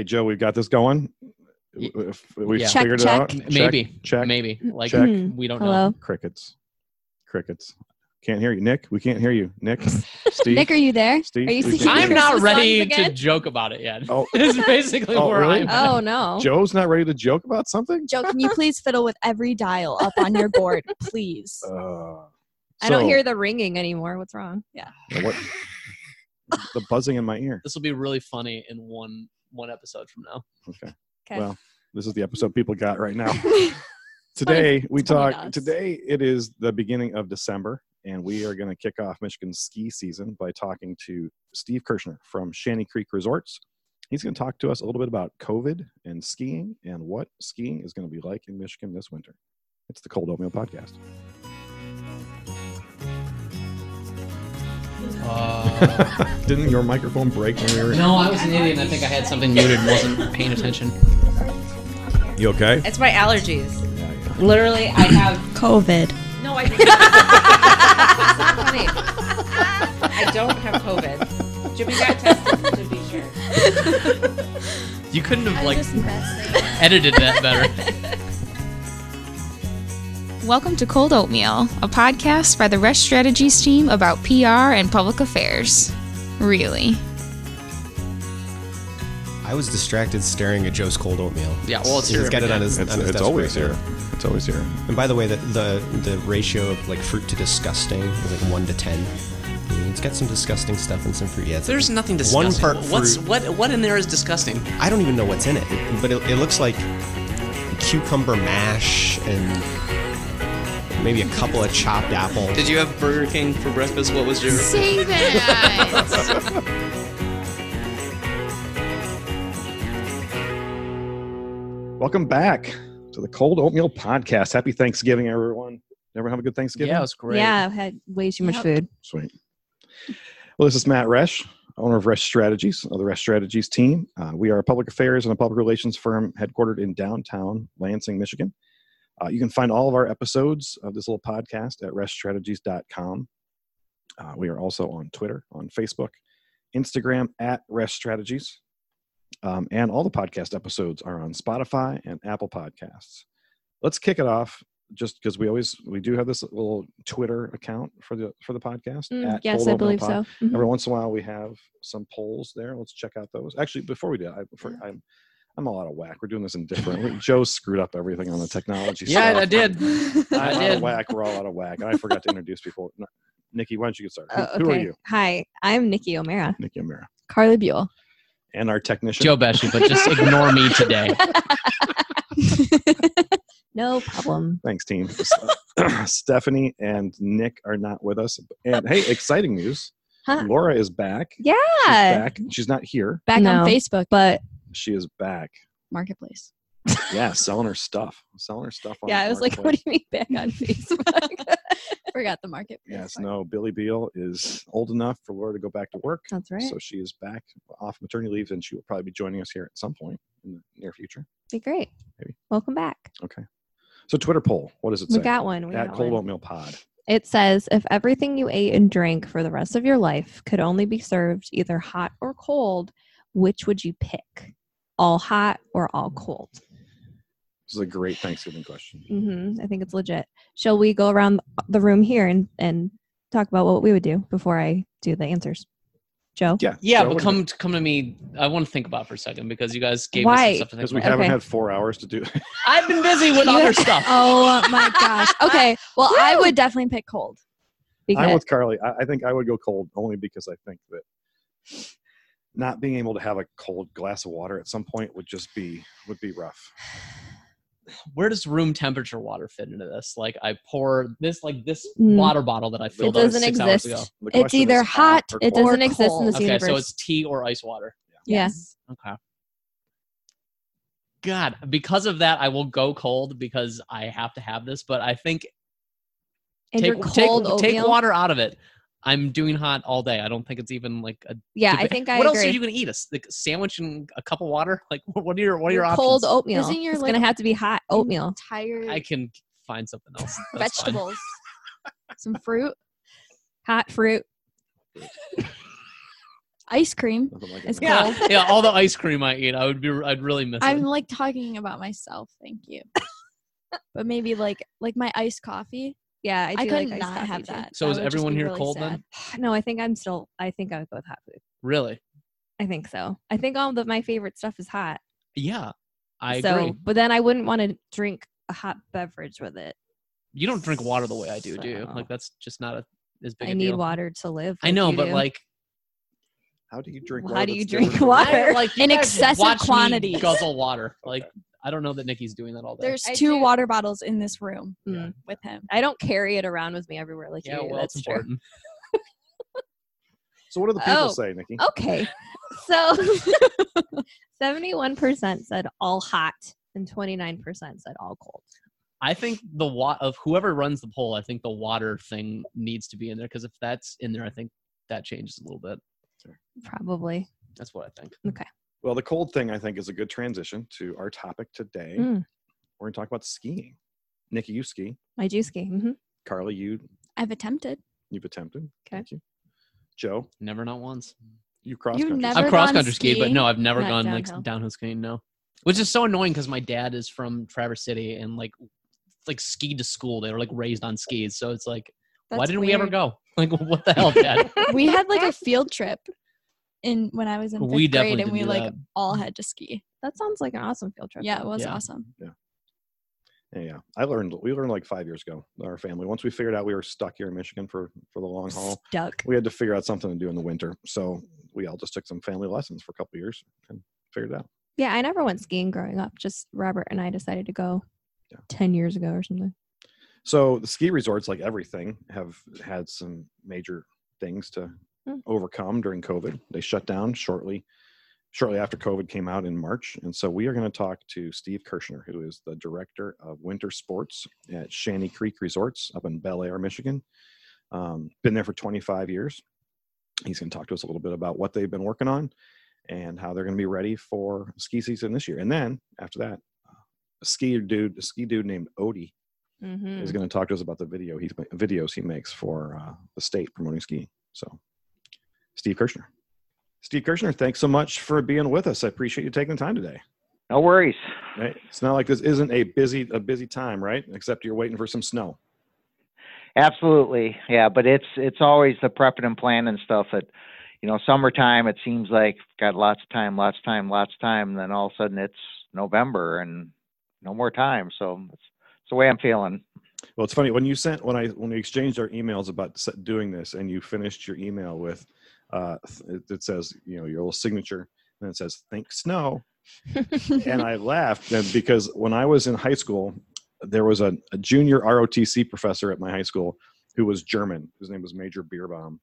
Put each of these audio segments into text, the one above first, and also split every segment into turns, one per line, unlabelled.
Okay, Joe, we've got this going. If we've
yeah.
Figured
check.
it out.
M- maybe,
check.
maybe. Like
check.
we don't
Hello.
know.
Crickets. Crickets. Can't hear you, Nick. We can't hear you, Nick. Steve.
Nick, are you there?
Steve,
are you
we
singing
can't
I'm not ready to joke about it yet.
Oh.
it's basically
Oh,
where
really?
I'm. at.
Oh no.
Joe's not ready to joke about something.
Joe, can you please fiddle with every dial up on your board, please?
Uh,
I don't hear the ringing anymore. What's wrong?
Yeah.
what, the buzzing in my ear.
This will be really funny in one one episode from now.
Okay.
Okay.
Well, this is the episode people got right now. Today we talk.
to us.
Today it is the beginning of December, and we are going to kick off Michigan's ski season by talking to Steve Kirshner from Shanty Creek Resorts. He's going to talk to us a little bit about COVID and skiing and what skiing is going to be like in Michigan this winter. It's the Cold Oatmeal Podcast.
Uh,
Didn't your microphone break when we were?
no, I was an idiot. and I think I had something muted and wasn't paying attention.
You okay?
It's my allergies.
Yeah, yeah.
Literally, I have.
COVID.
No, I. it's not funny. I don't have COVID. Jimmy got tested to be sure.
You couldn't have
I'm
like edited that better.
Welcome to Cold Oatmeal, a podcast by the Resch Strategies team about PR and public affairs. Really.
I was distracted staring at Joe's cold oatmeal.
Yeah, well, it's
He's
here
got it on his.
It's,
on his
it's
desk
always
right
here.
now.
It's always here.
And by the way, the, the the ratio of like fruit to disgusting is like one to ten. It's got some disgusting stuff and some fruit. Yeah, it's like
There's nothing disgusting.
One
disgusting.
part
What's
fruit.
what? What in there is disgusting?
I don't even know what's in it, but it, it looks like cucumber mash and maybe a couple of chopped apples.
Did you have Burger King for breakfast? What was your?
Say that!
Welcome back to the Cold Oatmeal Podcast. Happy Thanksgiving, everyone. Ever have a good Thanksgiving?
Yeah, it was great.
Yeah, I've had way too much
Yep.
food.
Sweet. Well, this is Matt Resch, owner of Resch Strategies, of the Resch Strategies team. Uh, we are a public affairs and a public relations firm headquartered in downtown Lansing, Michigan. Uh, you can find all of our episodes of this little podcast at reschstrategies.com. Uh, we are also on Twitter, on Facebook, Instagram at Resch Strategies. Um, and all the podcast episodes are on Spotify and Apple Podcasts. Let's kick it off just because we always we do have this little Twitter account for the for the podcast.
Mm,
at
yes, I believe so. Mhm.
Every once in a while, we have some polls there. Let's check out those. Actually, before we do, I, before, I'm I'm all out of whack. We're doing this in different. Joe screwed up everything on the technology.
Yeah,
stuff.
I did.
I'm
I
out of whack. We're all out of whack. And I forgot to introduce people. No, Nikki, why don't you get started? Who,
Oh,
who are you?
Hi, I'm Nikki O'Mara.
Nikki O'Mara.
Carly Buell.
And our technician.
Joe Beshi, but just ignore me today.
no problem.
Thanks, team. Stephanie and Nick are not with us. And hey, exciting news.
Huh.
Laura is back. She's
Yeah,
back. She's not here.
Back
No.
on Facebook
but
She is back.
Marketplace.
Yeah, selling her stuff. Selling her stuff on
yeah, I was like, what do you mean back on Facebook?
Forgot the marketplace.
Yes,
part.
no, Billy Beal is old enough for Laura to go back to work.
That's right.
So she is back off maternity leave and she will probably be joining us here at some point in the near future.
Be great.
Maybe.
Welcome back.
Okay. So Twitter poll, what does it say?
We
say?
got one. We
At
got
Cold
one.
Oatmeal Pod.
It says if everything you ate and drank for the rest of your life could only be served either hot or cold, which would you pick? All hot or all cold?
This is a great Thanksgiving question.
hmm I think it's legit. Shall we go around the room here and, and talk about what we would do before I do the answers? Joe?
Yeah.
Yeah,
Joe,
but
what
come come to me. I want to think about it for a second because you guys gave
Why?
me some stuff to think
Because we
about.
haven't
Okay.
had four hours to do it.
I've been busy with
You-
other stuff.
Oh my gosh. Okay. Well, I would definitely pick cold.
I'm with Carly. I, I think I would go cold only because I think that not being able to have a cold glass of water at some point would just be would be rough.
Where does room temperature water fit into this? Like I pour this like this
Mm.
water bottle that I
it
filled up
doesn't
six hours ago.
exist.
It's either
is
hot,
or
It
cold.
doesn't exist in this
cold.
Okay,
universe.
so it's tea or ice water.
yeah.
Yes.
Okay. God, because of that, I will go cold because I have to have this. But I think
And
take take,
cold
take water out of it. I'm doing hot all day. I don't think it's even like a.
Yeah,
deba-
I think I
what
agree.
else are you gonna eat? A s- like, sandwich and a cup of water? Like what are your what are your,
Your
options?
cold oatmeal.
Isn't your,
it's
like,
gonna have to be hot oatmeal.
Entire
I can find something else. That's
vegetables. Some fruit.
Hot fruit.
Ice cream.
Like
It's
it.
Yeah, yeah. All the ice cream I eat, I would be. I'd really miss.
I'm
it.
like talking about myself. Thank you. but maybe like like my iced coffee.
Yeah, I, do
I, could
like
not have
too.
that.
So
That
is everyone here
really
cold
sad.
then?
No, I think I'm still. I think I would go with hot food.
Really?
I think so. I think all of my favorite stuff is hot.
Yeah, I
so,
agree.
but then I wouldn't want to drink a hot beverage with it.
You don't drink water the way I do, do you? Like that's just not a as big.
I
a
need
deal.
water to live.
I know, but
do.
like
How do you drink?
How
water how
do you drink water?
I, like you
In excessive
watch me
quantities.
guzzle water. Like
Okay.
I don't know that Nikki's doing that all day.
There's
I
two
do-
water bottles in this room
Mm.
with him.
I don't carry it around with me everywhere like
yeah,
you do.
well,
That's
it's
true.
important.
So what do the people
Oh.
say, Nikki?
Okay. So 71% said all hot and 29% said all cold.
I think the wa- of whoever runs the poll, I think the water thing needs to be in there because if that's in there, I think that changes a little bit.
Probably.
That's what I think.
Well, the cold thing I think is a good transition to our topic today.
Mm.
We're going to talk about skiing. Nikki, you ski.
I do ski. hmm
Carly, you
I've attempted.
you've attempted.
Okay.
Thank you. Joe,
Never, not once.
you cross
You've
country.
never-
I've
gone
cross country skied, but
skiing?
no, I've never
Not
gone
downhill.
like downhill skiing. No, which is so annoying because my dad is from Traverse City and like like skied to school. They were like raised on skis, so it's like why
That's
didn't we ever
weird.
go? Like what the hell, dad?
We had like a field trip in when I was in fifth
We
grade,
definitely
and we like
that.
all mm-hmm. had to ski.
That sounds like an awesome field trip.
Yeah, it was
Yeah.
awesome.
Yeah, yeah. I learned we learned like five years ago. Our family once we figured out we were stuck here in Michigan for for the long haul.
Stuck.
We had to figure out something to do in the winter, so we all just took some family lessons for a couple years and figured it out.
Yeah, I never went skiing growing up. Just Robert and I decided to go
Yeah.
10 years ago or something.
So the ski resorts, like everything, have had some major things to
Hmm.
overcome during COVID. They shut down shortly, shortly after COVID came out in March, and so we are going to talk to Steve Kirshner, who is the director of winter sports at Shanty Creek Resorts up in Bellaire, Michigan. Um, been there for 25 years. He's going to talk to us a little bit about what they've been working on and how they're going to be ready for ski season this year. And then after that, a ski dude, a ski dude named Odie
Mm-hmm.
is going to talk to us about the video he videos he makes for uh, the state promoting skiing. So, Steve Kirshner. Steve Kirshner, thanks so much for being with us. I appreciate you taking the time today.
No worries.
Right? It's not like this isn't a busy a busy time, right? Except you're waiting for some snow.
Absolutely. Yeah, but it's it's always the prepping and planning stuff that you know, summertime it seems like got lots of time, lots of time, lots of time, and then all of a sudden it's November and no more time. So it's, it's the way I'm feeling.
Well, it's funny when you sent when I when we exchanged our emails about doing this, and you finished your email with uh, it, it says you know your little signature, and it says "Thank Snow," and I laughed because when I was in high school, there was a, a junior ROTC professor at my high school who was German. His name was Major Beerbaum,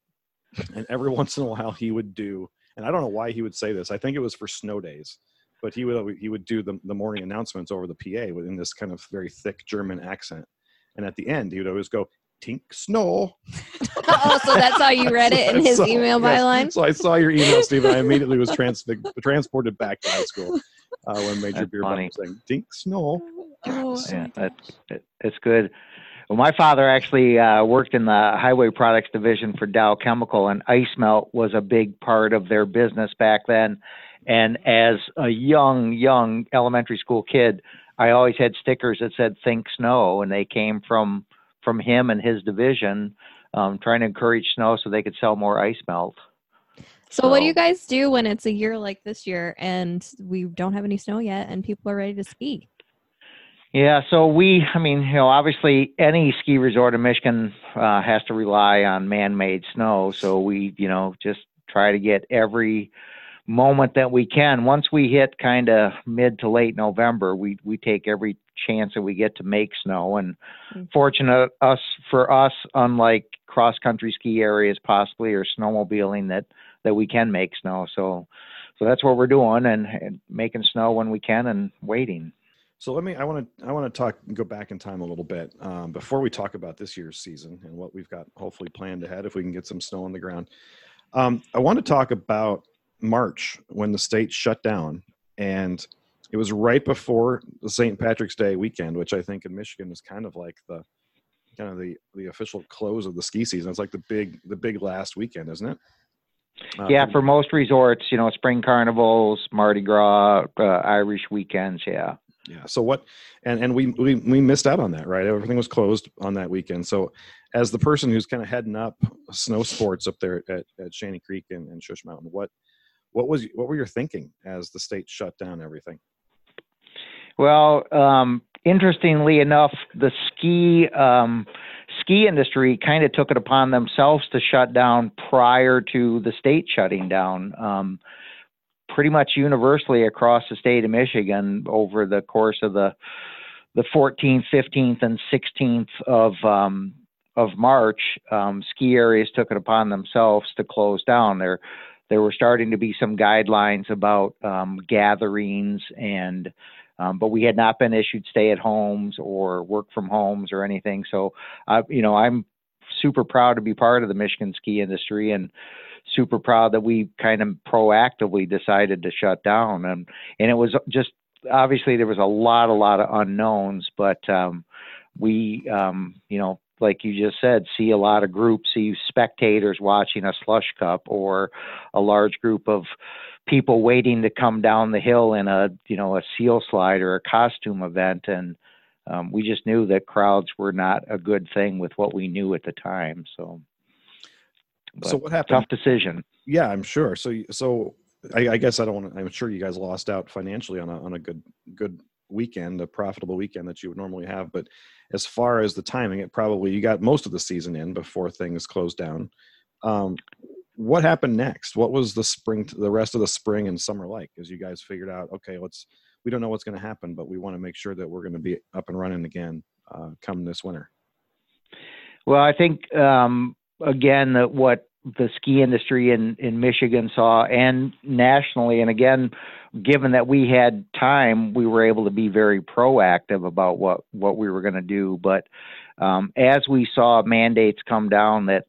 and every once in a while he would do, and I don't know why he would say this. I think it was for snow days, but he would he would do the the morning announcements over the PA within this kind of very thick German accent, and at the end he would always go. Tink snow.
oh, so that's how you read it in his
So-
email
yes.
byline?
So I saw your email, Stephen. I immediately was trans- transported back to high school uh, when Major
That's
Beer
funny.
was saying "Tink snow."
Oh,
Yeah, that's it, it's good. Well, my father actually uh, worked in the highway products division for Dow Chemical, and ice melt was a big part of their business back then. And as a young, young elementary school kid, I always had stickers that said "Think Snow," and they came from from him and his division, um, trying to encourage snow so they could sell more ice melt.
So, what do you guys do when it's a year like this year and we don't have any snow yet and people are ready to ski?
Yeah, so we, I mean, you know, obviously any ski resort in Michigan uh, has to rely on man-made snow. So we, you know, just try to get every moment that we can. Once we hit kind of mid to late November, we we take every chance that we get to make snow. And
Mm.
fortunate us for us, unlike cross-country ski areas possibly or snowmobiling, that that we can make snow. So so that's what we're doing and, and making snow when we can and waiting.
So let me. I want to. I want to talk. Go back in time a little bit um, before we talk about this year's season and what we've got hopefully planned ahead. If we can get some snow on the ground, um, I want to talk about March when the state shut down, and it was right before the St. Patrick's Day weekend, which I think in Michigan is kind of like the kind of the the official close of the ski season. It's like the big the big last weekend, isn't it? Uh,
yeah, for most resorts, you know, spring carnivals, Mardi Gras, uh, Irish weekends. Yeah.
Yeah. So what? And and we we we missed out on that, right? Everything was closed on that weekend. So as the person who's kind of heading up snow sports up there at, at Shanty Creek and, and Schuss Mountain, what what was what were your thinking as the state shut down everything?
Well, um, interestingly enough, the ski um, ski industry kind of took it upon themselves to shut down prior to the state shutting down. Um, pretty much universally across the state of Michigan over the course of the the 14th, 15th, and 16th of um, of March, um, ski areas took it upon themselves to close down. There, there were starting to be some guidelines about um, gatherings and um, but we had not been issued stay-at-homes or work from homes or anything. So, uh, you know, I'm super proud to be part of the Michigan ski industry and super proud that we kind of proactively decided to shut down. And and it was just obviously there was a lot, a lot of unknowns, but um, we, um, you know, like you just said, see a lot of groups, see spectators watching a slush cup or a large group of people waiting to come down the hill in a you know a seal slide or a costume event. And um, we just knew that crowds were not a good thing with what we knew at the time. So
so what happened
tough decision.
Yeah i'm sure. So so i, I guess i don't want i'm sure you guys lost out financially on a, on a good good weekend a profitable weekend that you would normally have but as far as the timing it probably you got most of the season in before things closed down um, what happened next? What was the spring, the rest of the spring and summer like? As you guys figured out, okay, let's. We don't know what's going to happen, but we want to make sure that we're going to be up and running again uh, come this winter.
Well, I think um, again that what the ski industry in in Michigan saw and nationally, and again, given that we had time, we were able to be very proactive about what what we were going to do. But um, as we saw mandates come down that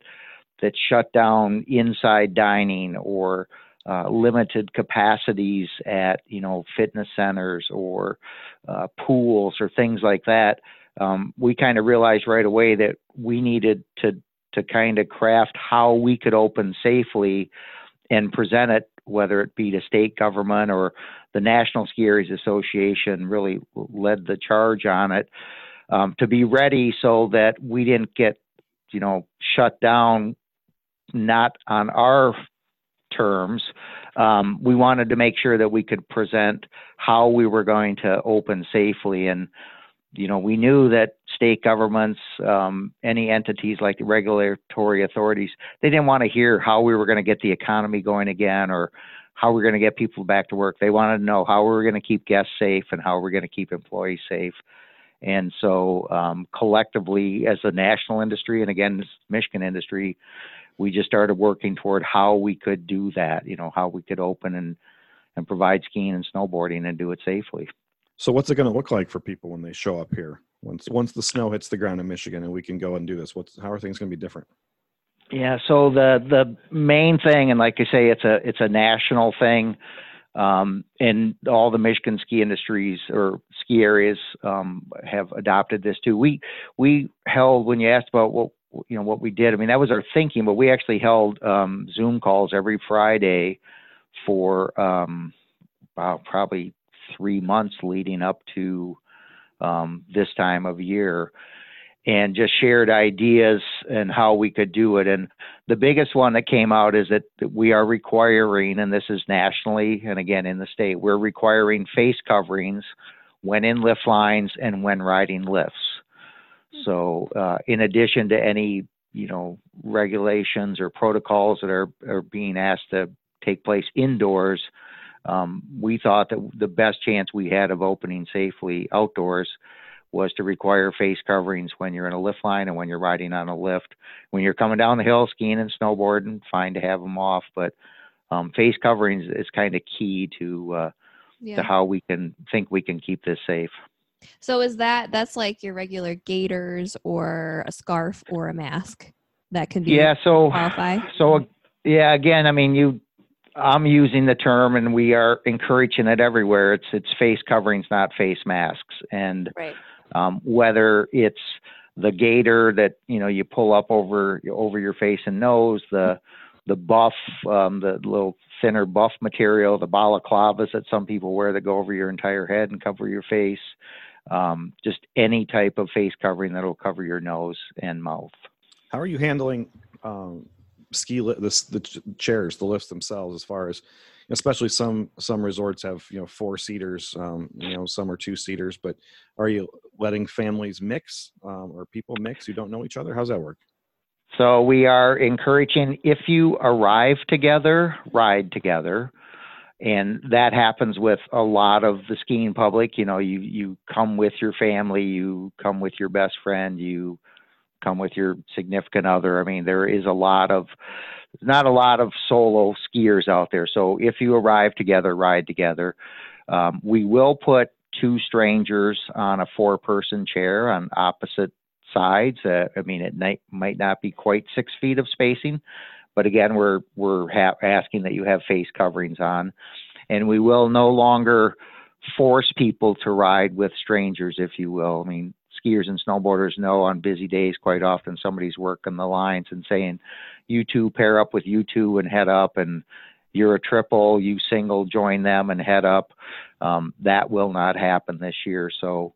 that shut down inside dining or uh, limited capacities at you know fitness centers or uh, pools or things like that, um, we kind of realized right away that we needed to to kind of craft how we could open safely and present it, whether it be to state government or the National Ski Areas Association really led the charge on it um, to be ready so that we didn't get you know shut down not on our terms. Um, we wanted to make sure that we could present how we were going to open safely. And, you know, we knew that state governments, um, any entities like the regulatory authorities, they didn't want to hear how we were going to get the economy going again or how we're going to get people back to work. They wanted to know how we were going to keep guests safe and how we're going to keep employees safe. And so, um, collectively, as a national industry, and again, Michigan industry, we just started working toward how we could do that, you know, how we could open and, and provide skiing and snowboarding and do it safely.
So what's it going to look like for people when they show up here? Once once the snow hits the ground in Michigan and we can go and do this, what's how are things going to be different?
Yeah, so the the main thing, and like I say, it's a it's a national thing, um, and all the Michigan ski industries or ski areas um, have adopted this too. We we held when you asked about what you know what we did. I mean, that was our thinking, but we actually held um, Zoom calls every Friday for um, about probably three months leading up to um, this time of year, and just shared ideas and how we could do it. And the biggest one that came out is that we are requiring, and this is nationally and again in the state, we're requiring face coverings when in lift lines and when riding lifts. So, uh, in addition to any you know regulations or protocols that are are being asked to take place indoors, um, we thought that the best chance we had of opening safely outdoors was to require face coverings when you're in a lift line and when you're riding on a lift. When you're coming down the hill, skiing and snowboarding, fine to have them off, but um, face coverings is kind of key to uh, yeah. to how we can think we can keep this safe.
So is that that's like your regular gaiters or a scarf or a mask that can be
yeah so
qualify?
So yeah, again, I mean you I'm using the term and we are encouraging it everywhere. It's it's face coverings, not face masks. And
right.
um, whether it's the gaiter that you know you pull up over over your face and nose, the the buff, um, the little thinner buff material, the balaclavas that some people wear that go over your entire head and cover your face. Um, just any type of face covering that'll cover your nose and mouth.
How are you handling um, ski li- the ch- chairs, the lifts themselves, as far as especially some some resorts have you know four seaters, um, you know some are two seaters, but are you letting families mix um, or people mix who don't know each other? How's that work?
So we are encouraging if you arrive together, ride together. And that happens with a lot of the skiing public. You know, you, you come with your family, you come with your best friend, you come with your significant other. I mean, there is a lot of, not a lot of solo skiers out there. So if you arrive together, ride together. Um, we will put two strangers on a four person chair on opposite sides. Uh, I mean, it might, might not be quite six feet of spacing, but again, we're we're ha- asking that you have face coverings on, and we will no longer force people to ride with strangers, if you will. I mean, skiers and snowboarders know on busy days quite often somebody's working the lines and saying, "You two pair up with you two and head up," and you're a triple, you single, join them and head up. Um, that will not happen this year. So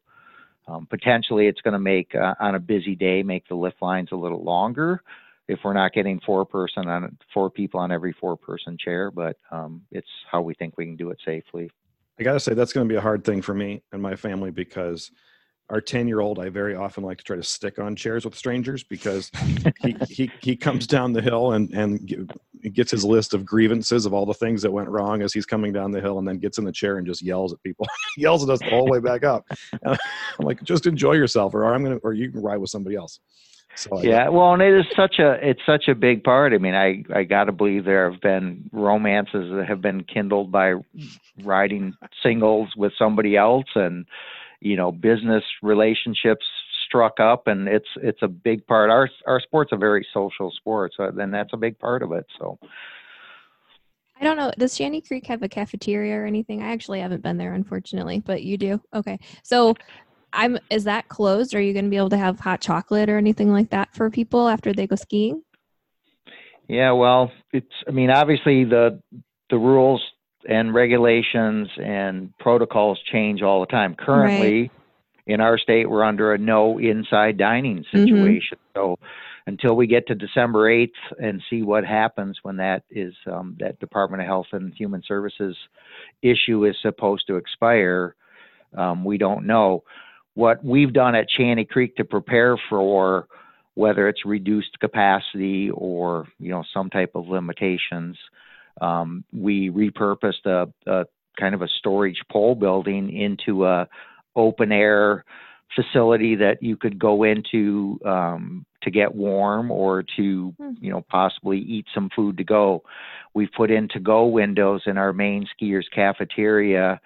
um, potentially, it's going to make uh, on a busy day make the lift lines a little longer if we're not getting four person on four people on every four person chair. But um, it's how we think we can do it safely.
I gotta say that's going to be a hard thing for me and my family because our 10 year old i very often like to try to stick on chairs with strangers because he, he, he comes down the hill and, and gets his list of grievances of all the things that went wrong as he's coming down the hill and then gets in the chair and just yells at people yells at us the whole way back up and i'm like just enjoy yourself or i'm gonna or you can ride with somebody else so I-
Yeah, well, and it is such a it's such a big part. I mean, I I got to believe there have been romances that have been kindled by riding singles with somebody else, and you know, business relationships struck up, and it's it's a big part. Our our sport's a very social sport, so uh, then that's a big part of it. So
I don't know. Does Shanty Creek have a cafeteria or anything? I actually haven't been there, unfortunately, but you do. Okay, so I'm. Is that closed? Are you going to be able to have hot chocolate or anything like that for people after they go skiing?
Yeah, well, it's I mean, obviously the the rules and regulations and protocols change all the time. Currently, in our state, we're under a no inside dining situation. So until we get to December 8th and see what happens when that is um, that Department of Health and Human Services issue is supposed to expire, um, we don't know. What we've done at Shanty Creek to prepare for whether it's reduced capacity or you know some type of limitations. Um, we repurposed a, a kind of a storage pole building into a open air facility that you could go into um, to get warm or to
Hmm.
you know possibly eat some food to go. We've put in to go windows in our main skiers cafeteria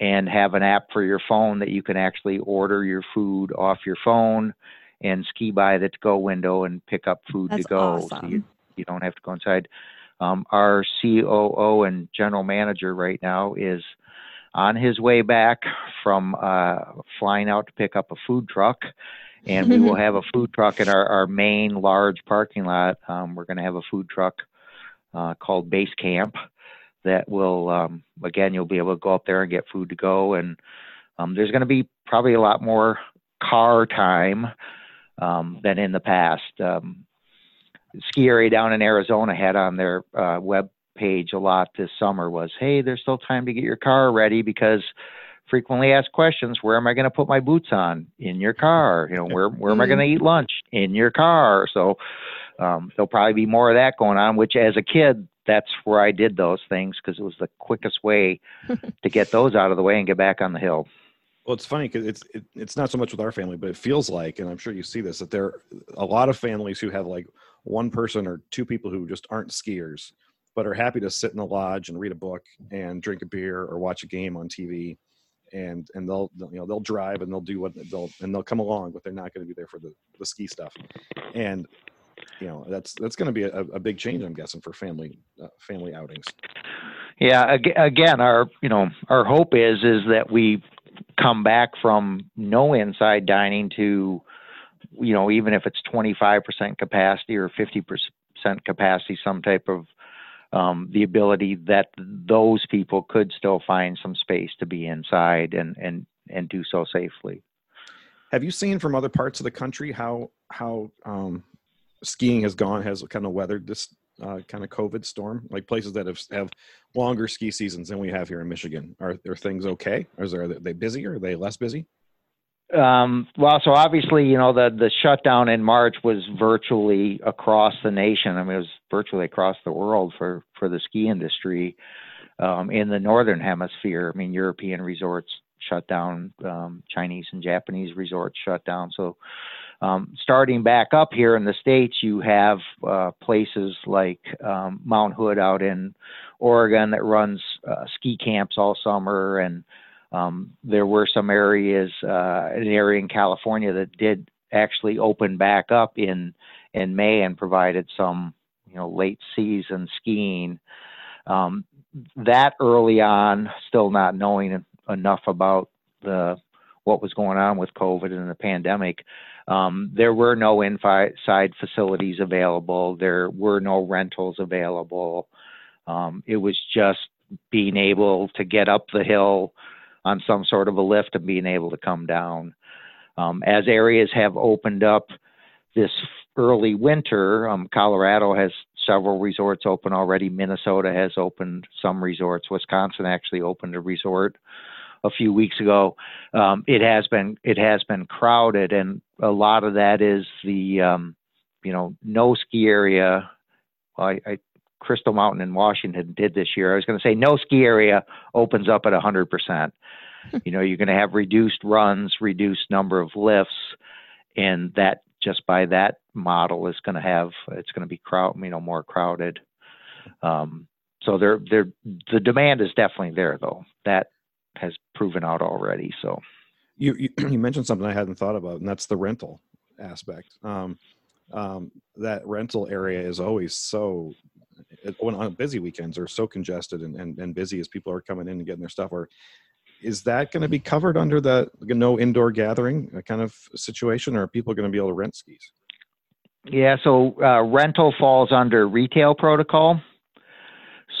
and have an app for your phone that you can actually order your food off your phone and ski by the to go window and pick up food
That's
to go. So you,
awesome.
you don't have to go inside. Um, our COO and general manager right now is on his way back from uh, flying out to pick up a food truck. And we will have a food truck in our, our main large parking lot. Um, we're going to have a food truck uh, called Base Camp that will, um, again, you'll be able to go up there and get food to go. And um, there's going to be probably a lot more car time um, than in the past. Ski area down in Arizona had on their uh, web page a lot this summer was, hey, there's still time to get your car ready because frequently asked questions, where am I going to put my boots on? In your car. You know, where where am I going to eat lunch? In your car. So um, there'll probably be more of that going on. Which as a kid, that's where I did those things because it was the quickest way to get those out of the way and get back on the hill.
Well, it's funny because it's it, it's not so much with our family, but it feels like, and I'm sure you see this, that there are a lot of families who have like one person or two people who just aren't skiers, but are happy to sit in the lodge and read a book and drink a beer or watch a game on TV, and and they'll you know they'll drive and they'll do what they'll and they'll come along, but they're not going to be there for the the ski stuff, and you know that's that's going to be a, a big change, I'm guessing, for family uh, family outings.
Yeah, again, our you know our hope is is that we come back from no inside dining to you know even if it's 25% capacity or 50% capacity, some type of um, the ability that those people could still find some space to be inside and and and do so safely.
Have you seen from other parts of the country how how um, skiing has gone, has kind of weathered this uh, kind of COVID storm? Like places that have have longer ski seasons than we have here in Michigan. Are are things okay? Or is there, are they busy or are they less busy?
Um, well, so obviously, you know, the the shutdown in March was virtually across the nation. I mean, it was virtually across the world for for the ski industry um, in the northern hemisphere. I mean, European resorts shut down, um, Chinese and Japanese resorts shut down. So, um, starting back up here in the states, you have uh, places like um, Mount Hood out in Oregon that runs uh, ski camps all summer and um, there were some areas, uh, an area in California that did actually open back up in in May and provided some, you know, late season skiing. Um, that early on, still not knowing enough about the what was going on with COVID and the pandemic, um, there were no inside facilities available. There were no rentals available. Um, it was just being able to get up the hill, on some sort of a lift and being able to come down. Um, as areas have opened up this early winter, um, Colorado has several resorts open already. Minnesota has opened some resorts. Wisconsin actually opened a resort a few weeks ago. Um, it has been it has been crowded, and a lot of that is the um, you know no ski area. I, I Crystal Mountain in Washington did this year. I was going to say no ski area opens up at 100%. you know, you're going to have reduced runs, reduced number of lifts, and that just by that model is going to have it's going to be crowd, you know, more crowded. Um, so there, there, the demand is definitely there, though. That has proven out already. So,
you you, you mentioned something I hadn't thought about, and that's the rental aspect. Um, um, that rental area is always so when on busy weekends are so congested and, and, and busy as people are coming in and getting their stuff or is that going to be covered under the no indoor gathering uh, kind of situation or are people going to be able to rent skis?
Yeah so uh, rental falls under retail protocol.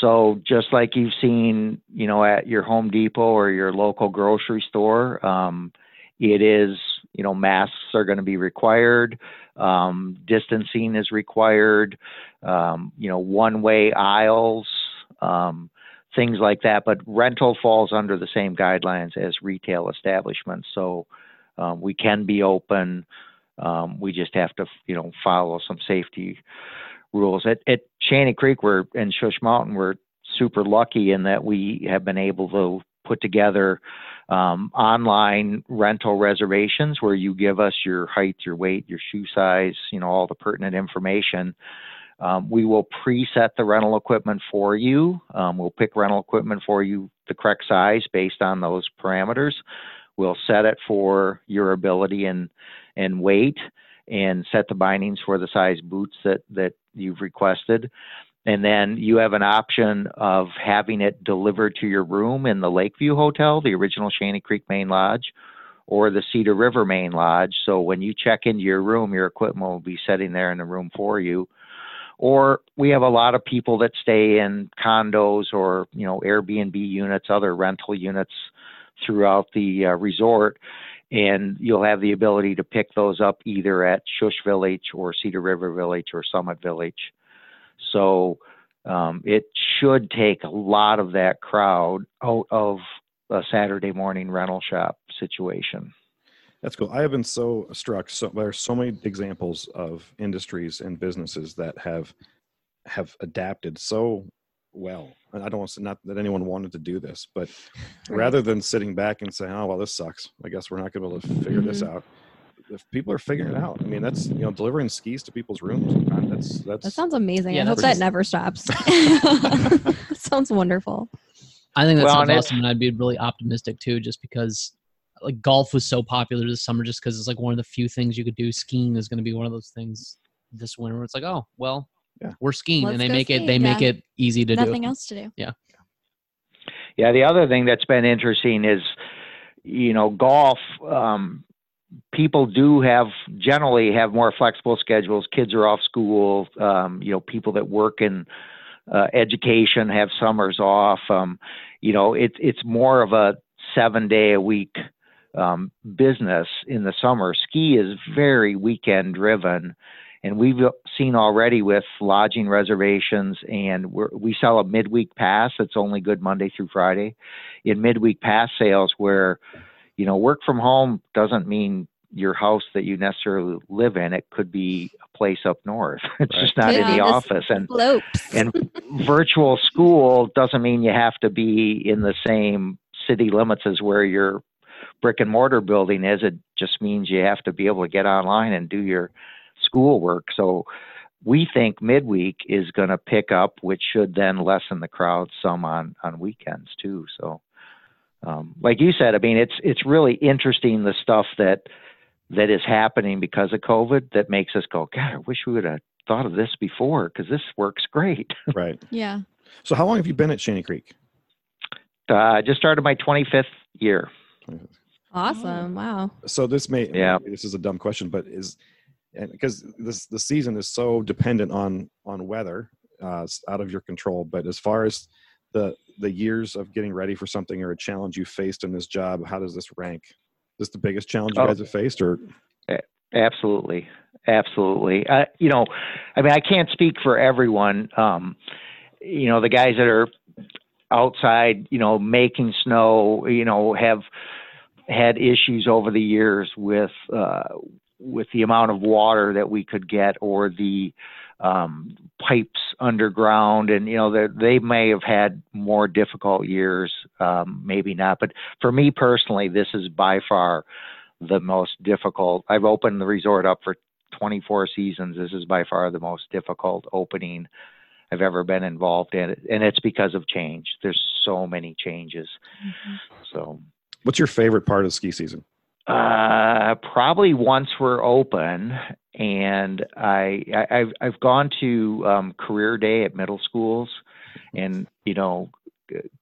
So just like you've seen you know at your home depot or your local grocery store um, it is you know masks are going to be required um, distancing is required um, you know, one way aisles, um, things like that. But rental falls under the same guidelines as retail establishments. So um, we can be open. Um, we just have to, you know, follow some safety rules. At, at Shanty Creek, we're in Schuss Mountain, we're super lucky in that we have been able to put together um, online rental reservations where you give us your height, your weight, your shoe size, you know, all the pertinent information. Um, we will preset the rental equipment for you. Um, we'll pick rental equipment for you the correct size based on those parameters. We'll set it for your ability and and weight, and set the bindings for the size boots that that you've requested. And then you have an option of having it delivered to your room in the Lakeview Hotel, the original Shanty Creek Main Lodge, or the Cedar River Main Lodge. So when you check into your room, your equipment will be sitting there in the room for you or we have a lot of people that stay in condos or you know Airbnb units, other rental units throughout the uh, resort, and you'll have the ability to pick those up either at Schuss Village or Cedar River Village or Summit Village. So um, it should take a lot of that crowd out of a Saturday morning rental shop situation.
That's cool. I have been so struck. So there are so many examples of industries and businesses that have have adapted so well. And I don't want to not that anyone wanted to do this, but rather than sitting back and saying, "Oh well, this sucks. I guess we're not going to be able to figure mm-hmm. this out." If people are figuring it out, I mean, that's you know, delivering skis to people's rooms. That's that's
that sounds amazing. Yeah, I hope that never stops. sounds wonderful.
I think that well, sounds awesome, and I'd be really optimistic too, just because like golf was so popular this summer just because it's like one of the few things you could do. Skiing is going to be one of those things this winter. Where it's like, oh well, yeah. we're skiing, Let's and they make ski. it they yeah. make it easy to
Nothing
do.
Nothing else to do.
Yeah.
Yeah. The other thing that's been interesting is, you know, golf. Um, people do have generally have more flexible schedules. Kids are off school. Um, you know, people that work in uh, education have summers off. Um, you know, it's it's more of a seven day a week um, business in the summer. Ski is very weekend driven, and we've seen already with lodging reservations, and we sell a midweek pass that's only good Monday through Friday. In midweek pass sales, where you know work from home doesn't mean your house that you necessarily live in. It could be a place up north. It's
Right.
just not in the office, and and virtual school doesn't mean you have to be in the same city limits as where your brick and mortar building is. It just means you have to be able to get online and do your schoolwork. So we think midweek is going to pick up, which should then lessen the crowd some on on weekends too. So, um, like you said, I mean, it's it's really interesting the stuff that that is happening because of COVID that makes us go, God, I wish we would have thought of this before because this works great.
Right.
Yeah.
So how long have you been at Shanty Creek?
Uh, I just started my 25th year.
Awesome. Wow.
So this may
Yeah.
maybe this is a dumb question, but is and because this the season is so dependent on on weather, uh, it's out of your control. But as far as the the years of getting ready for something or a challenge you faced in this job, how does this rank? Is this the biggest challenge you
Oh.
guys have faced, or
Absolutely, absolutely. Uh, you know, I mean, I can't speak for everyone. Um, you know, the guys that are outside, you know, making snow, you know, have had issues over the years with uh, with the amount of water that we could get or the um, pipes underground, and you know, they they may have had more difficult years, um, maybe not. But for me personally, this is by far the most difficult. I've opened the resort up for 24 seasons. This is by far the most difficult opening I've ever been involved in, and it's because of change. There's so many changes. So,
what's your favorite part of ski season?
Uh, probably once we're open, and I, I I've I've gone to um, career day at middle schools, and you know.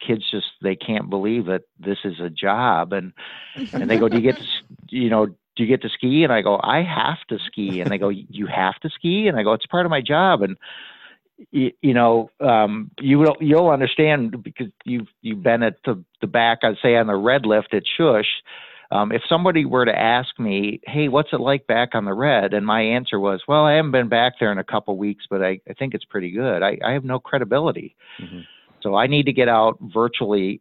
Kids just they can't believe that this is a job, and and they go, "Do you get to, you know, do you get to ski?" And I go, "I have to ski." And they go, "You have to ski?" And I go, "It's part of my job." And you, you know, um, you will you'll understand because you've you've been at the the back, I'd say on the red lift at Schuss. Um, if somebody were to ask me, "Hey, what's it like back on the red?" and my answer was, "Well, I haven't been back there in a couple weeks, but I, I think it's pretty good," I, I have no credibility.
Mhm.
So I need to get out virtually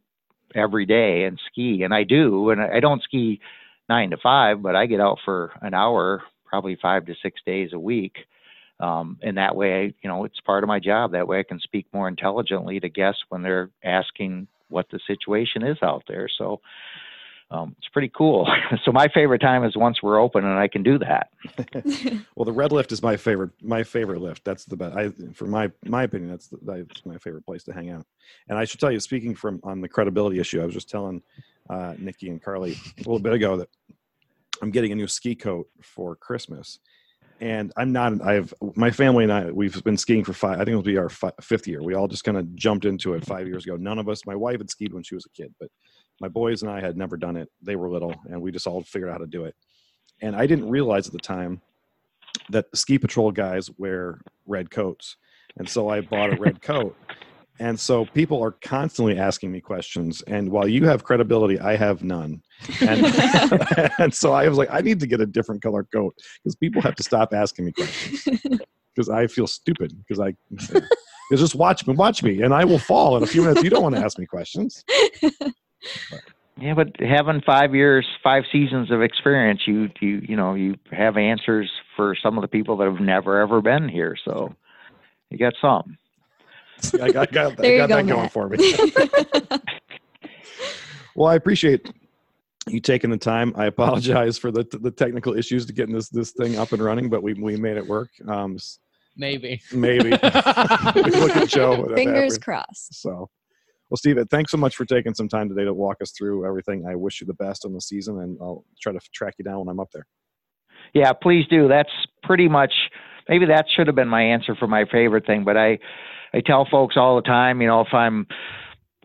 every day and ski, and I do. And I I don't ski nine to five, but I get out for an hour, probably five to six days a week. Um, and that way, you know, it's part of my job. That way, I can speak more intelligently to guests when they're asking what the situation is out there. So um, it's pretty cool. so my favorite time is once we're open and I can do that.
Well, the red lift is my favorite. My favorite lift. That's the best. I, for my my opinion, that's the, that's my favorite place to hang out. And I should tell you, speaking from on the credibility issue, I was just telling uh, Nikki and Carly a little bit ago that I'm getting a new ski coat for Christmas, and I'm not. I've my family and I we've been skiing for five. I think it'll be our fi- fifth year. We all just kind of jumped into it five years ago. None of us. My wife had skied when she was a kid, but my boys and I had never done it. They were little, and we just all figured out how to do it. And I didn't realize at the time that the ski patrol guys wear red coats. And so I bought a red coat. And so people are constantly asking me questions. And while you have credibility, I have none. And, and so I was like, I need to get a different color coat because people have to stop asking me questions because I feel stupid because I. Just watch me, watch me, and I will fall in a few minutes. You don't want to ask me questions.
Yeah, but having five years, five seasons of experience, you you you know you have answers for some of the people that have never ever been here. So you got some.
I got, I got,
There
I
you
got
go,
that going for me. Well, I appreciate you taking the time. I apologize for the the technical issues to getting this this thing up and running, but we we made it work. Um,
Maybe.
maybe we look at Joe.
Fingers crossed.
So, well, Steve, thanks so much for taking some time today to walk us through everything. I wish you the best on the season, and I'll try to track you down when I'm up there.
Yeah, please do. That's pretty much maybe that should have been my answer for my favorite thing, but I I tell folks all the time, you know, if I'm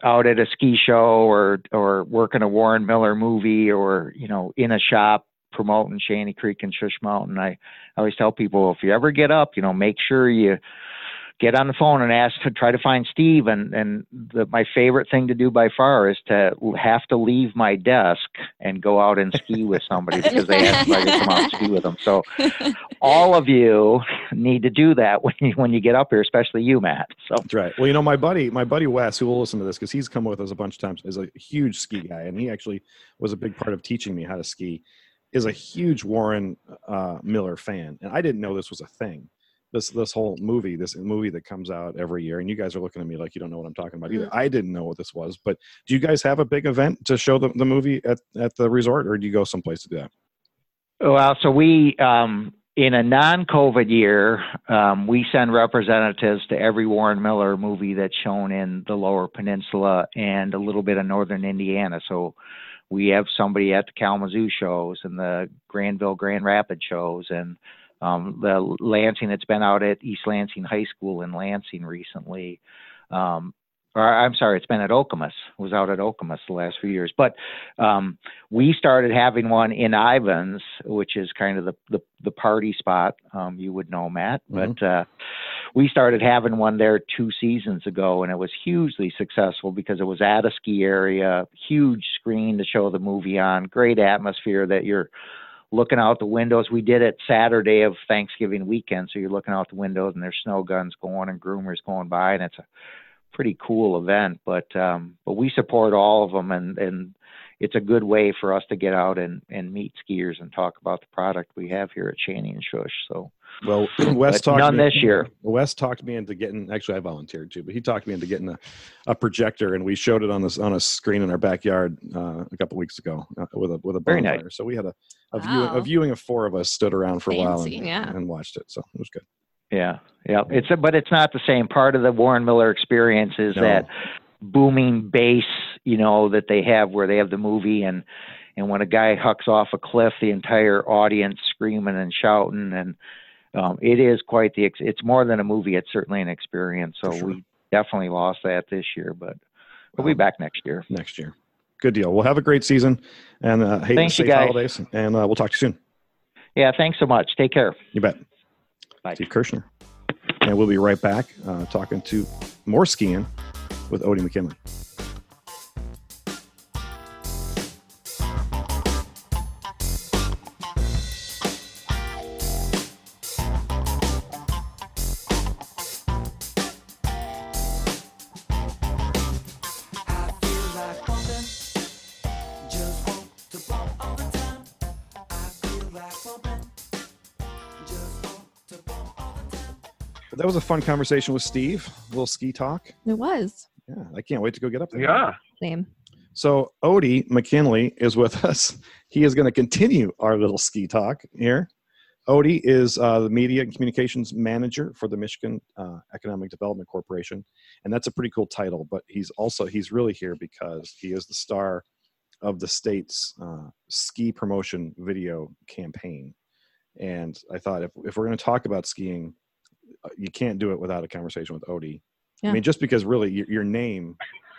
out at a ski show or or working a Warren Miller movie or, you know, in a shop, promoting Shanty Creek and Schuss Mountain. I, I always tell people if you ever get up, you know, make sure you get on the phone and ask to try to find Steve. And and the, my favorite thing to do by far is to have to leave my desk and go out and ski with somebody because they asked if I could come out and ski with them. So all of you need to do that when you when you get up here, especially you, Matt. So
That's right. Well, you know, my buddy, my buddy Wes, who will listen to this because he's come with us a bunch of times, is a huge ski guy, and he actually was a big part of teaching me how to ski. Is a huge Warren uh, Miller fan, and I didn't know this was a thing. This this whole movie, this movie that comes out every year, and you guys are looking at me like you don't know what I'm talking about either. I didn't know what this was, but do you guys have a big event to show the, the movie at, at the resort, or do you go someplace to do that?
Well, so we, um, in a non-COVID year, um, we send representatives to every Warren Miller movie that's shown in the Lower Peninsula and a little bit of Northern Indiana. So we have somebody at the Kalamazoo shows and the Granville, Grand Rapids shows, and um, the Lansing that's been out at East Lansing High School in Lansing recently. Um, or I'm sorry, it's been at Okemos. Was out at Okemos the last few years. But um, we started having one in Ivans, which is kind of the the, the party spot. Um, you would know, Matt.
Mhm.
But uh, we started having one there two seasons ago, and it was hugely successful because it was at a ski area, huge screen to show the movie on, great atmosphere that you're looking out the windows. We did it Saturday of Thanksgiving weekend, so you're looking out the windows and there's snow guns going and groomers going by, and it's a pretty cool event. But um, but we support all of them, and and it's a good way for us to get out and and meet skiers and talk about the product we have here at Shanty and Schuss. So
Well, Wes talked
none
me,
this year.
Wes talked me into getting. Actually, I volunteered too, but he talked me into getting a, a projector, and we showed it on this on a screen in our backyard uh, a couple weeks ago uh, with a with a
Very
bonfire.
nice.
So we had a a, viewing,
Wow.
a viewing of four of us stood around for a while and,
yeah.
and watched it. So it was good.
Yeah, yeah. It's a, but it's not the same. Part of the Warren Miller experience is
No.
that booming bass, you know, that they have where they have the movie and and when a guy hucks off a cliff, the entire audience screaming and shouting, and um, it is quite the. Ex- it's more than a movie. It's certainly an experience. So
sure.
we definitely lost that this year, but we'll be back next year.
next year. Good deal. We'll have a great season, and uh, hey,
Thanks, you
safe
guys.
holidays, and uh, we'll talk to you soon.
Yeah, thanks so much. Take care.
You bet.
Bye.
Steve Kirshner, and we'll be right back uh, talking to more skiing with Odie McKinley. That was a fun conversation with Steve. A little ski talk.
It was.
Yeah, I can't wait to go get up there.
Yeah.
Same.
So Odie McKinley is with us. He is going to continue our little ski talk here. Odie is uh, the media and communications manager for the Michigan uh, Economic Development Corporation, and that's a pretty cool title. But he's also he's really here because he is the star of the state's uh, ski promotion video campaign. And I thought if if we're going to talk about skiing, uh, you can't do it without a conversation with Odie. I mean, just because really your, your name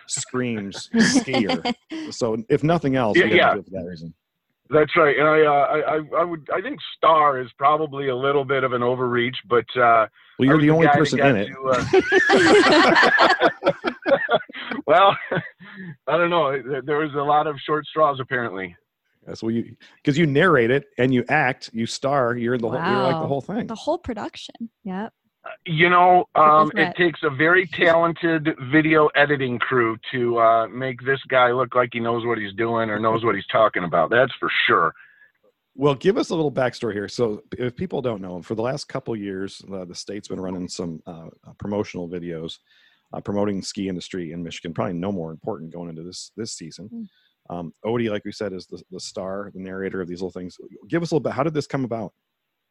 screams skier. So if nothing else,
Yeah,
we
yeah.
do it for that reason.
That's right, and I, uh, I, I, I would, I think star is probably a little bit of an overreach, but uh,
Well, you're
I
the only
guy
person in it.
to, uh, well, I don't know. There- There was a lot of short straws, apparently.
That's what you because you narrate it and you act, you star. You're the whole, you're like the whole thing.
The whole production.
Yep.
You know, um, it takes a very talented video editing crew to uh, make this guy look like he knows what he's doing or knows what he's talking about. That's for sure.
Well, give us a little backstory here. So, if people don't know, for the last couple years, uh, the state's been running some uh, uh, promotional videos uh, promoting the ski industry in Michigan. Probably no more important going into this this season. Um, Odie, like we said, is the, the star, the narrator of these little things. Give us a little bit. How did this come about?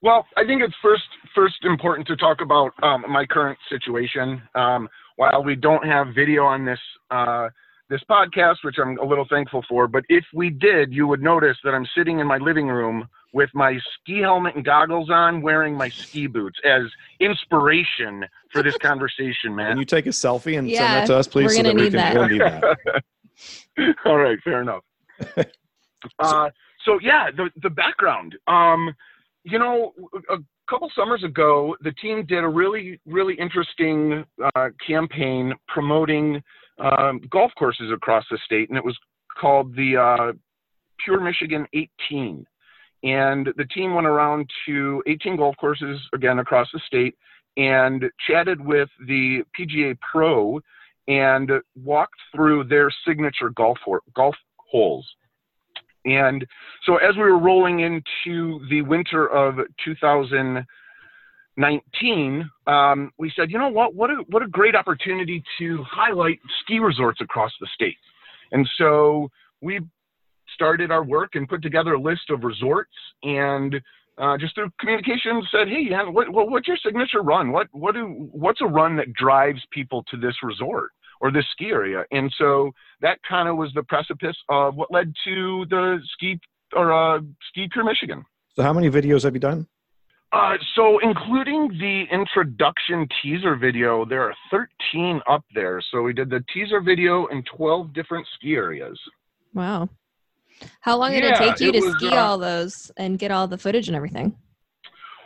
Well, I think it's first first important to talk about um, my current situation. Um, while we don't have video on this uh, this podcast, which I'm a little thankful for, but if we did, you would notice that I'm sitting in my living room with my ski helmet and goggles on, wearing my ski boots as inspiration for this conversation, man.
Can you take a selfie and send
Yeah,
that to us, please?
we're
so
gonna
that we can
that.
we'll need that.
All right, fair enough. Uh, so yeah, the the background. Um, you know, a couple summers ago, the team did a really really interesting uh, campaign promoting um, golf courses across the state, and it was called the uh, Pure Michigan 18. And the team went around to 18 golf courses again across the state and chatted with the PGA Pro and walked through their signature golf golf holes. And so as we were rolling into the winter of 2019, um, we said, you know what, what a, what a great opportunity to highlight ski resorts across the state. And so we started our work and put together a list of resorts and uh, just through communication said, hey, what, what, what's your signature run? What, what do, what's a run that drives people to this resort? Or this ski area. And so that kind of was the precipice of what led to the ski or uh, ski pure Michigan.
So how many videos have you done?
Uh, so including the introduction teaser video, there are 13 up there. So we did the teaser video in 12 different ski areas.
Wow. How long did
Yeah,
it take you
it
to
was,
ski
uh,
all those and get all the footage and everything?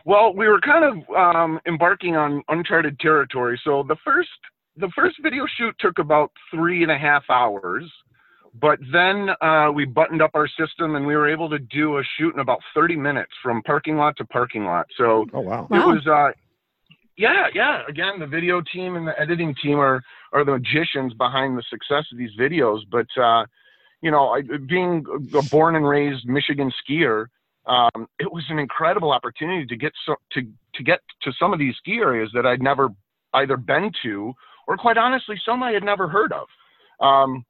Well, we were kind of um, embarking on uncharted territory. So the first the first video shoot took about three and a half hours, but then uh, we buttoned up our system and we were able to do a shoot in about 30 minutes from parking lot to parking lot. So
Oh wow.
it was uh, yeah, yeah. Again, the video team and the editing team are are the magicians behind the success of these videos. But uh, you know, I, being a born and raised Michigan skier, um, it was an incredible opportunity to get so, to to get to some of these ski areas that I'd never either been to or, quite honestly, some I had never heard of. Um,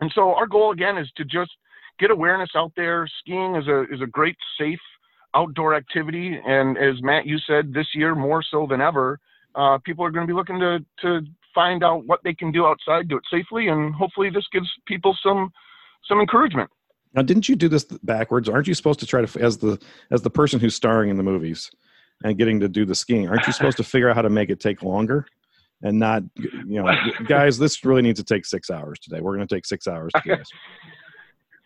and so our goal again is to just get awareness out there. Skiing is a is a great safe outdoor activity, and as Matt you said, this year more so than ever, uh, people are going to be looking to to find out what they can do outside, do it safely, and hopefully this gives people some some encouragement.
Now, didn't you do this backwards? Aren't you supposed to try to, as the as the person who's starring in the movies and getting to do the skiing? Aren't you supposed to figure out how to make it take longer and not, you know, guys? This really needs to take six hours today. We're going to take six hours to do this.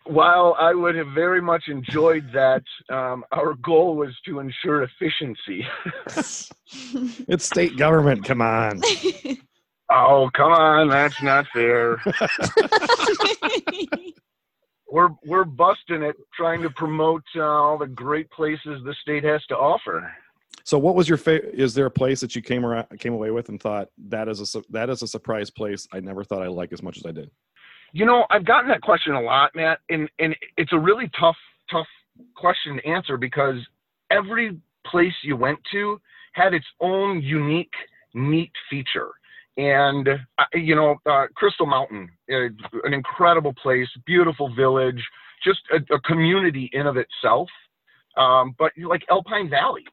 While I would have very much enjoyed that, um, our goal was to ensure efficiency.
It's state government. Come on.
oh, come on, that's not fair. we're we're busting it trying to promote uh, all the great places the state has to offer.
So, what was your favorite? Is there a place that you came around, came away with, and thought that is a that is a surprise place I never thought I would like as much as I did?
You know, I've gotten that question a lot, Matt, and and it's a really tough tough question to answer because every place you went to had its own unique, neat feature. And uh, you know, uh, Crystal Mountain, uh, an incredible place, beautiful village, just a, a community in of itself. Um, but like Alpine Valley,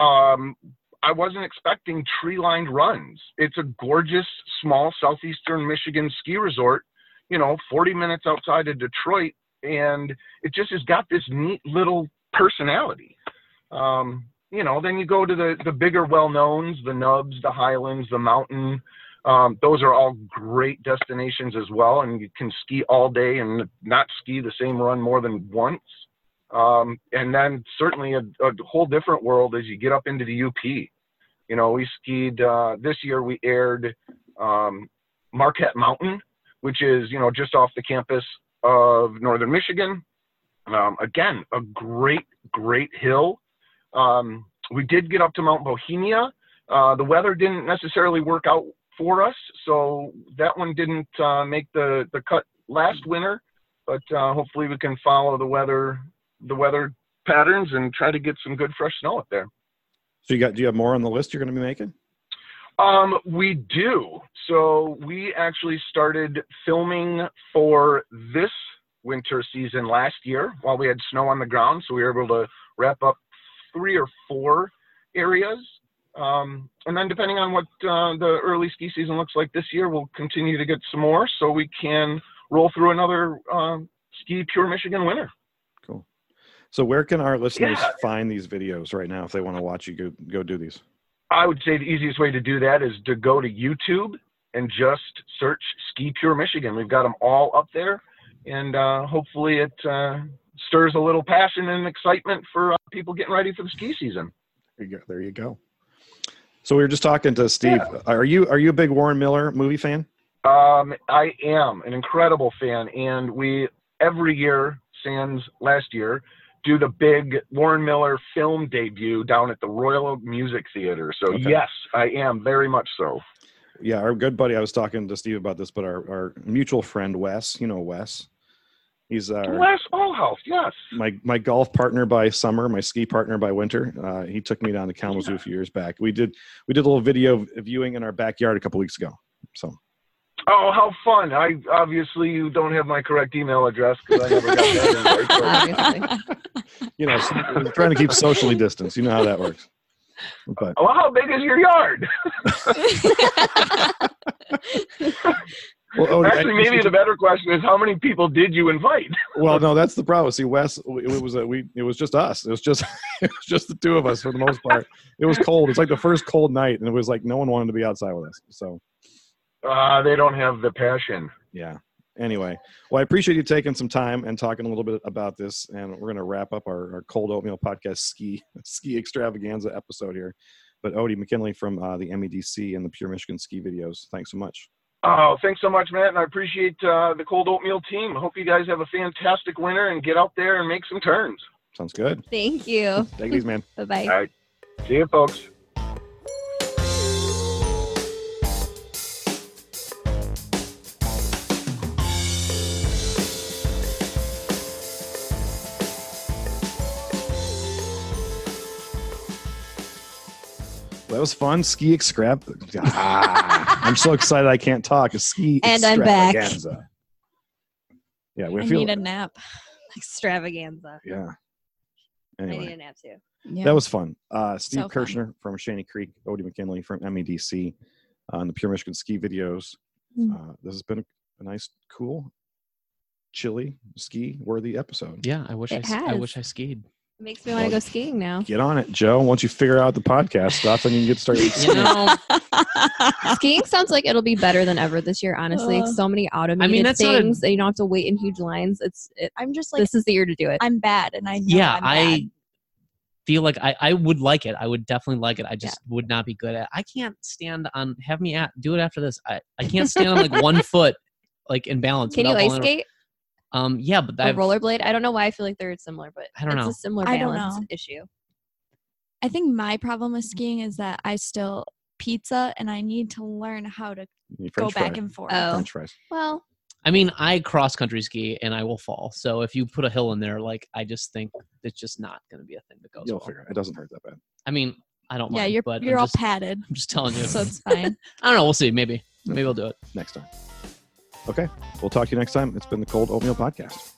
um, I wasn't expecting tree-lined runs. It's a gorgeous, small southeastern Michigan ski resort. You know, 40 minutes outside of Detroit, and it just has got this neat little personality. Um, you know, then you go to the the bigger well-knowns, the Nubs, the Highlands, the Mountain. Um, those are all great destinations as well, and you can ski all day and not ski the same run more than once. Um, and then certainly a, a whole different world as you get up into the UP. You know, we skied uh, this year. We aired um, Marquette Mountain, which is you know just off the campus of Northern Michigan. Um, again, a great, great hill. Um, we did get up to Mount Bohemia. Uh, the weather didn't necessarily work out for us, so that one didn't uh, make the, the cut last winter. But uh, hopefully, we can follow the weather the weather patterns and try to get some good fresh snow up there.
So, you got? Do you have more on the list you're going to be making?
Um, we do. So we actually started filming for this winter season last year while we had snow on the ground. So we were able to wrap up three or four areas. Um, and then depending on what uh, the early ski season looks like this year, we'll continue to get some more so we can roll through another um, ski pure Michigan winter.
So, where can our listeners
Yeah.
find these videos right now if they want to watch you go go do these?
I would say the easiest way to do that is to go to YouTube and just search Ski Pure Michigan. We've got them all up there, and uh, hopefully it uh, stirs a little passion and excitement for uh, people getting ready for the ski season.
There you go. There you go. So we were just talking to Steve. Are you are you a big Warren Miller movie fan?
Um, I am an incredible fan, and we every year, sans last year, do the big Warren Miller film debut down at the Royal Oak Music Theater. So
Okay.
yes, I am very much so.
Yeah, our good buddy. I was talking to Steve about this, but our, our mutual friend Wes, you know Wes, he's our
Wes Allhouse, yes.
my my golf partner by summer, my ski partner by winter. Uh, he took me down to Kalamazoo a few years back. We did we did a little video viewing in our backyard a couple weeks ago. So
Oh, how fun! I obviously you don't have my correct email address because I never got that invite. So.
You know, so we're trying to keep socially distanced. You know how that works. But
Well, how big is your yard?
well, oh,
Actually, maybe the better question is how many people did you invite?
well, no, that's the problem. See, Wes, it was a, we, it was just us. It was just, it was just the two of us for the most part. It was cold. It's like the first cold night, and it was like no one wanted to be outside with us. So,
Uh, they don't have the passion.
yeah. Anyway, well, I appreciate you taking some time and talking a little bit about this, and we're going to wrap up our, our cold oatmeal podcast ski ski extravaganza episode here. But Odie McKinley from uh, the MEDC and the Pure Michigan Ski Videos, thanks so much.
Oh, thanks so much, Matt, and I appreciate uh, the Cold Oatmeal team. Hope you guys have a fantastic winter and get out there and make some turns.
Sounds good.
Thank you.
Take it easy, man.
Bye bye.
All right. See you, folks.
That was fun. Ski extrap. Ah, I'm so excited I can't talk. A ski
And I'm back.
extravaganza. Yeah, we
I
feel.
need a nap.
Extravaganza.
yeah.
I need a nap too.
Yeah.
that was fun. Uh, Steve
So fun.
From Shanty Creek, Odie McKinley from MEDC, uh, and the Pure Michigan Ski Videos.
Mm.
Uh, this has been a, a nice, cool, chilly, ski worthy episode.
Yeah, I wish I,
It
s- I
has.
wish I skied.
It makes me want to go skiing now.
Get on it, Joe. Once you figure out the podcast stuff, then you can get started.
You
skiing.
know,
skiing sounds like it'll be better than ever this year. Honestly,
Uh,
so many automated
that's not a-
things that you don't have to wait in huge lines. It's it,
I'm just like
this is the year to do it.
I'm bad, and I know
yeah,
I'm
I feel like I, I would like it. I would definitely like it. I just would not be good at. I can't stand on. Have me at do it after this. I I can't stand on like one foot, like in balance.
Can you ice
falling over.
skate
Um, yeah, but
or
I've,
rollerblade? I don't know why I feel like they're similar, but
I don't
it's
know.
a similar
I don't
balance
know.
issue.
I think my problem with skiing is that I still pizza, and I need to learn how to
You
go
French
back
fry.
and forth.
Oh.
French fries.
Well,
I mean, I cross country ski and I will fall. So if you put a hill in there, like I just think it's just not going to be a thing that goes
You'll
well.
figure it. It doesn't hurt that bad.
I mean, I don't
yeah,
mind,
you're
but
you're
I'm
all
just,
padded,
I'm just telling you.
so it's fine.
I don't know. We'll see. Maybe. Maybe I'll do it.
Next time. Okay. We'll talk to you next time. It's been the Cold Oatmeal Podcast.